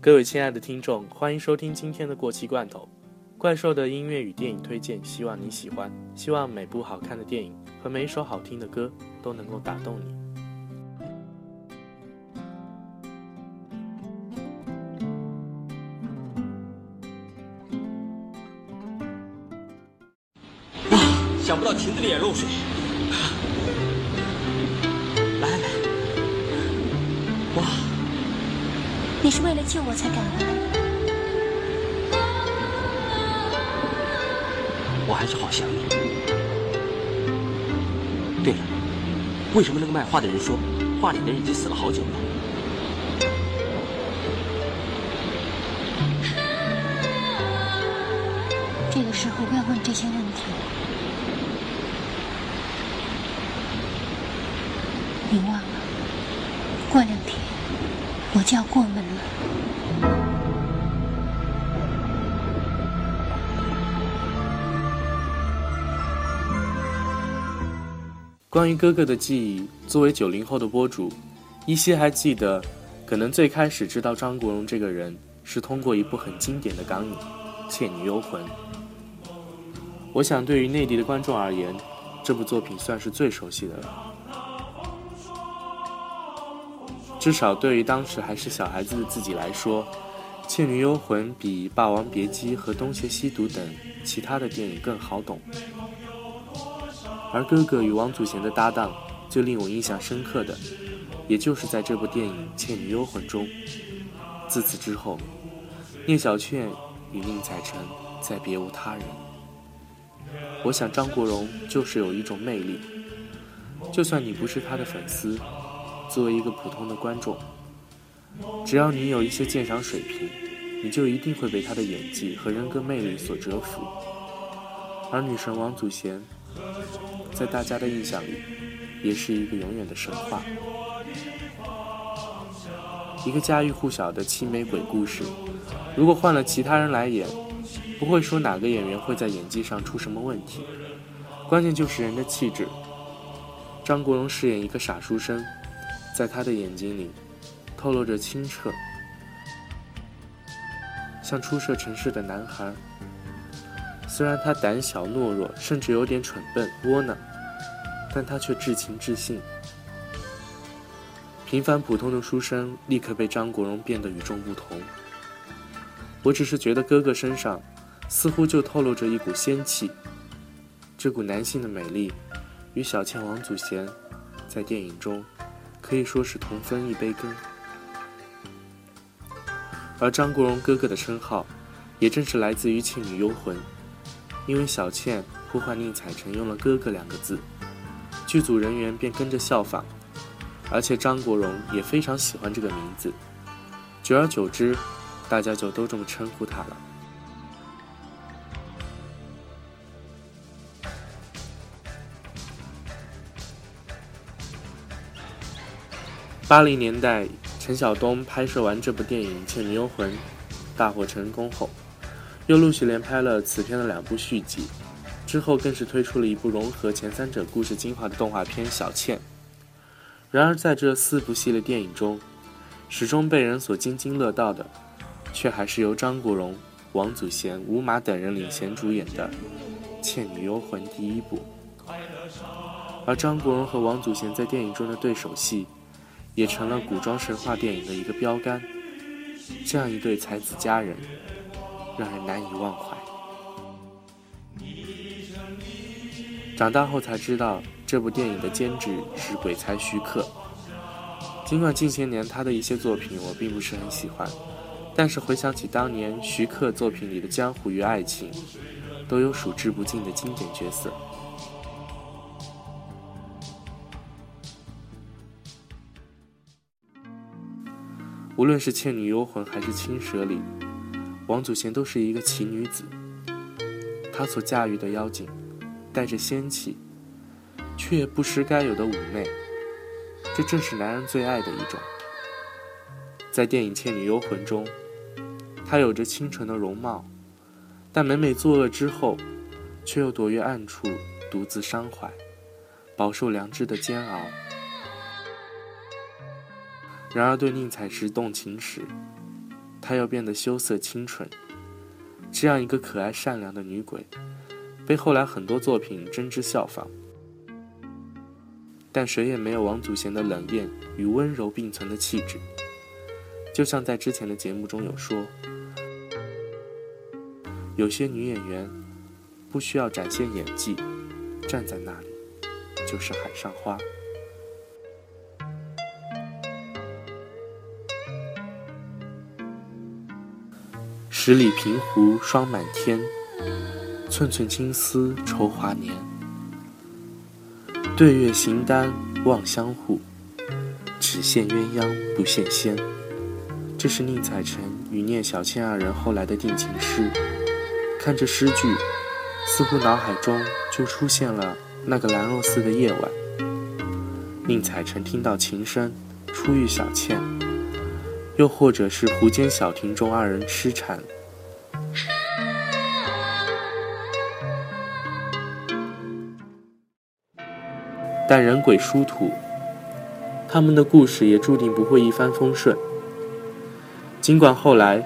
各位亲爱的听众，欢迎收听今天的过期罐头怪兽的音乐与电影推荐，希望你喜欢。希望每部好看的电影和每一首好听的歌都能够打动你。哇，想不到亭子里也漏水。来来，哇，你是为了救我才赶来的。我还是好想你。对了，为什么那个卖画的人说画里的人已经死了好久了？这个时候不要问这些问题。你忘了，过两天我就要过门了。关于哥哥的记忆，作为九零后的播主，依稀还记得，可能最开始知道张国荣这个人是通过一部很经典的港影《倩女幽魂》。我想，对于内地的观众而言，这部作品算是最熟悉的了。至少对于当时还是小孩子的自己来说，《倩女幽魂》比《霸王别姬》和《东邪西毒》等其他的电影更好懂。而哥哥与王祖贤的搭档，最令我印象深刻的，也就是在这部电影《倩女幽魂》中。自此之后，聂小倩与宁采臣再别无他人。我想张国荣就是有一种魅力，就算你不是他的粉丝，作为一个普通的观众，只要你有一些鉴赏水平，你就一定会被他的演技和人格魅力所折服。而女神王祖贤。在大家的印象里，也是一个永远的神话。一个家喻户晓的凄美鬼故事，如果换了其他人来演，不会说哪个演员会在演技上出什么问题，关键就是人的气质。张国荣饰演一个傻书生，在他的眼睛里，透露着清澈，像初涉尘世的男孩。虽然他胆小懦弱，甚至有点蠢笨窝囊，但他却至情至性。平凡普通的书生立刻被张国荣变得与众不同。我只是觉得哥哥身上似乎就透露着一股仙气，这股男性的美丽与小倩王祖贤在电影中可以说是同分一杯羹。而张国荣哥哥的称号，也正是来自于《倩女幽魂》。因为小倩呼唤宁采臣用了“哥哥”两个字，剧组人员便跟着效仿，而且张国荣也非常喜欢这个名字，久而久之，大家就都这么称呼他了。八零年代，陈晓东拍摄完这部电影《倩女幽魂》，大获成功后。又陆续连拍了此片的两部续集，之后更是推出了一部融合前三者故事精华的动画片《小倩》。然而，在这四部系列电影中，始终被人所津津乐道的，却还是由张国荣、王祖贤、吴马等人领衔主演的《倩女幽魂》第一部。而张国荣和王祖贤在电影中的对手戏，也成了古装神话电影的一个标杆。这样一对才子佳人。让人难以忘怀。长大后才知道，这部电影的监制是鬼才徐克。尽管近些年他的一些作品我并不是很喜欢，但是回想起当年徐克作品里的江湖与爱情，都有数之不尽的经典角色。无论是《倩女幽魂》还是《青蛇》里。王祖贤都是一个奇女子，她所驾驭的妖精，带着仙气，却不失该有的妩媚，这正是男人最爱的一种。在电影《倩女幽魂》中，她有着清纯的容貌，但每每作恶之后，却又躲于暗处，独自伤怀，饱受良知的煎熬。然而对宁采石动情时，她又变得羞涩清纯。这样一个可爱善良的女鬼，被后来很多作品真知效仿。但谁也没有王祖贤的冷艳与温柔并存的气质。就像在之前的节目中有说，有些女演员不需要展现演技，站在那里就是海上花。十里平湖霜满天，寸寸青丝愁华年。对月形单望相护，只羡鸳鸯不羡仙。这是宁采臣与聂小倩二人后来的定情诗。看这诗句，似乎脑海中就出现了那个兰若寺的夜晚。宁采臣听到琴声，初遇小倩。又或者是湖间小亭中二人痴缠，但人鬼殊途，他们的故事也注定不会一帆风顺。尽管后来，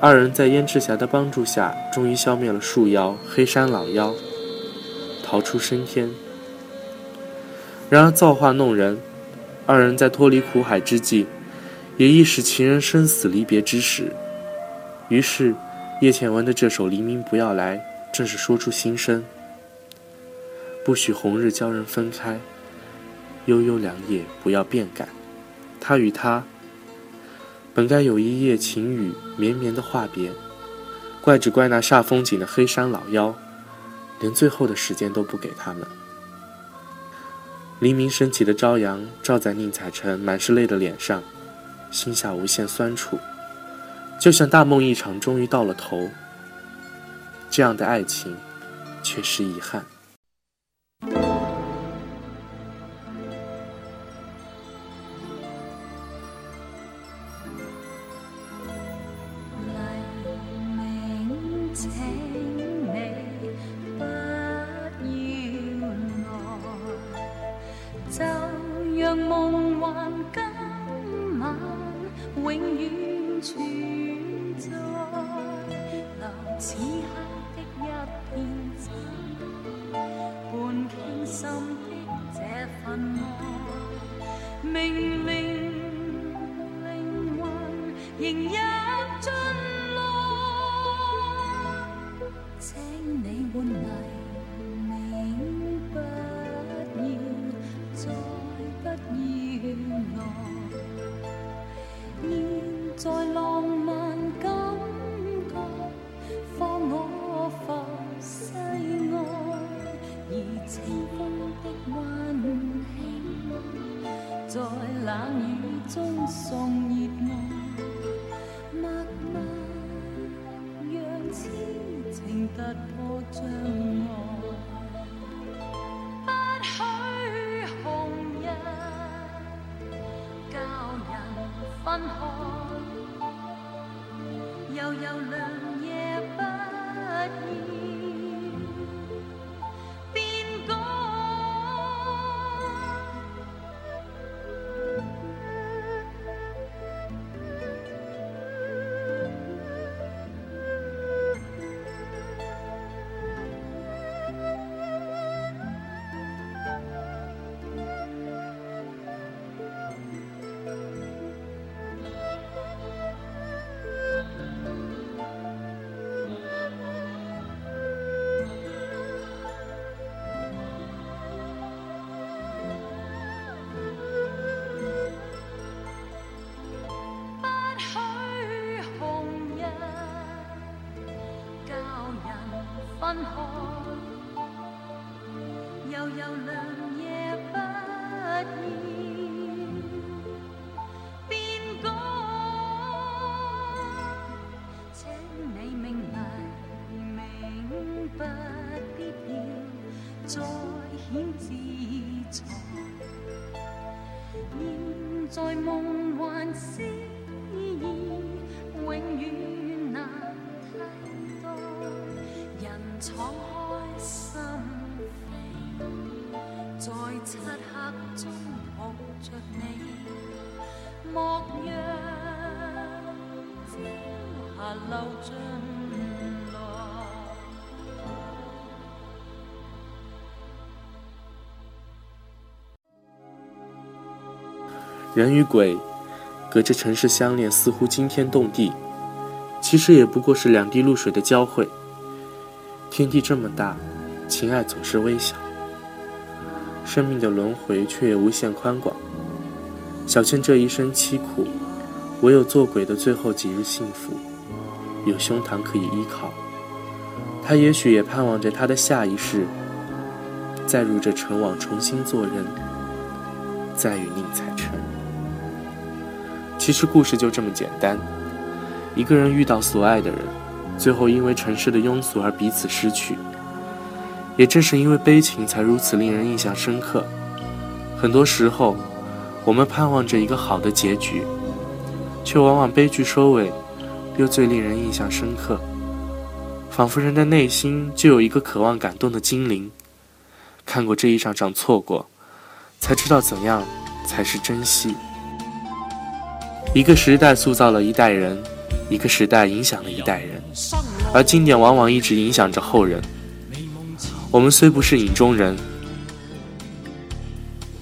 二人在燕赤霞的帮助下，终于消灭了树妖黑山老妖，逃出升天。然而造化弄人，二人在脱离苦海之际。也亦是情人生死离别之时，于是叶倩文的这首《黎明不要来》正是说出心声。不许红日教人分开，悠悠良夜不要变改。他与她本该有一夜晴雨绵绵的话别，怪只怪那煞风景的黑山老妖，连最后的时间都不给他们。黎明升起的朝阳照在宁采臣满是泪的脸上。心下无限酸楚，就像大梦一场，终于到了头。这样的爱情，却是遗憾。最在梦幻诗意，永远难替代。人敞开心扉，在漆黑中抱着你，莫让。流尽人与鬼，隔着城市相恋，似乎惊天动地，其实也不过是两滴露水的交汇。天地这么大，情爱总是微小，生命的轮回却也无限宽广。小倩这一生凄苦，唯有做鬼的最后几日幸福，有胸膛可以依靠。她也许也盼望着她的下一世，再入这尘网重新做人，再与宁采臣。其实故事就这么简单，一个人遇到所爱的人，最后因为城市的庸俗而彼此失去。也正是因为悲情，才如此令人印象深刻。很多时候。我们盼望着一个好的结局，却往往悲剧收尾，又最令人印象深刻。仿佛人的内心就有一个渴望感动的精灵，看过这一场场错过，才知道怎样才是珍惜。一个时代塑造了一代人，一个时代影响了一代人，而经典往往一直影响着后人。我们虽不是影中人。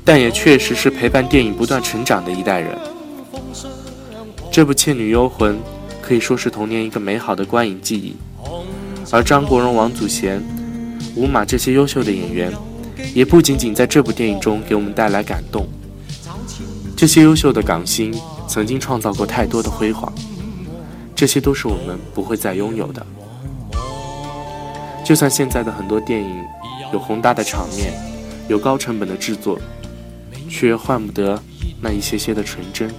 但也确实是陪伴电影不断成长的一代人。这部《倩女幽魂》可以说是童年一个美好的观影记忆，而张国荣、王祖贤、吴马这些优秀的演员，也不仅仅在这部电影中给我们带来感动。这些优秀的港星曾经创造过太多的辉煌，这些都是我们不会再拥有的。就算现在的很多电影有宏大的场面，有高成本的制作。却换不得那一些些的纯真，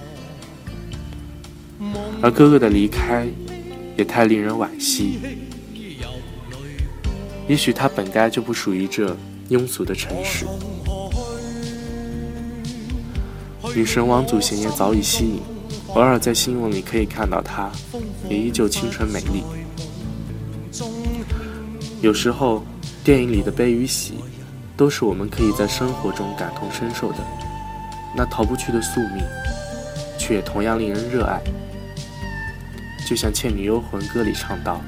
而哥哥的离开也太令人惋惜。也许他本该就不属于这庸俗的城市。女神王祖贤也早已息影，偶尔在新闻里可以看到她，也依旧清纯美丽。有时候，电影里的悲与喜，都是我们可以在生活中感同身受的。那逃不去的宿命，却同样令人热爱。就像《倩女幽魂》歌里唱道：“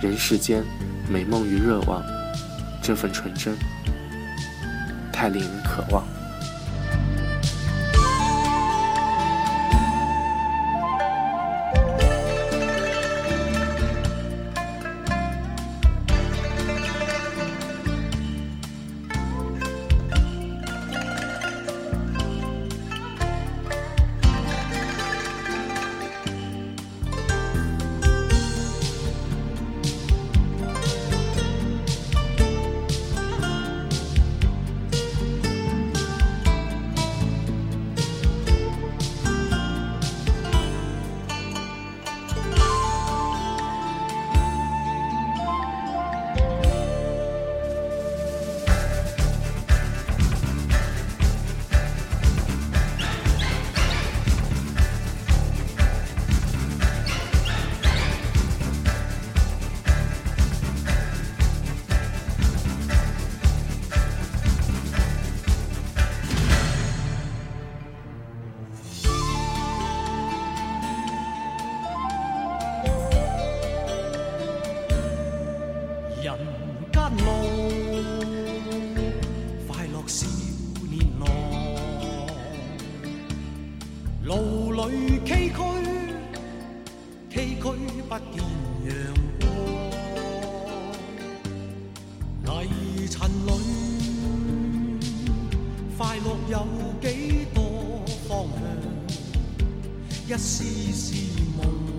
人世间，美梦与热望，这份纯真，太令人渴望。”一丝丝梦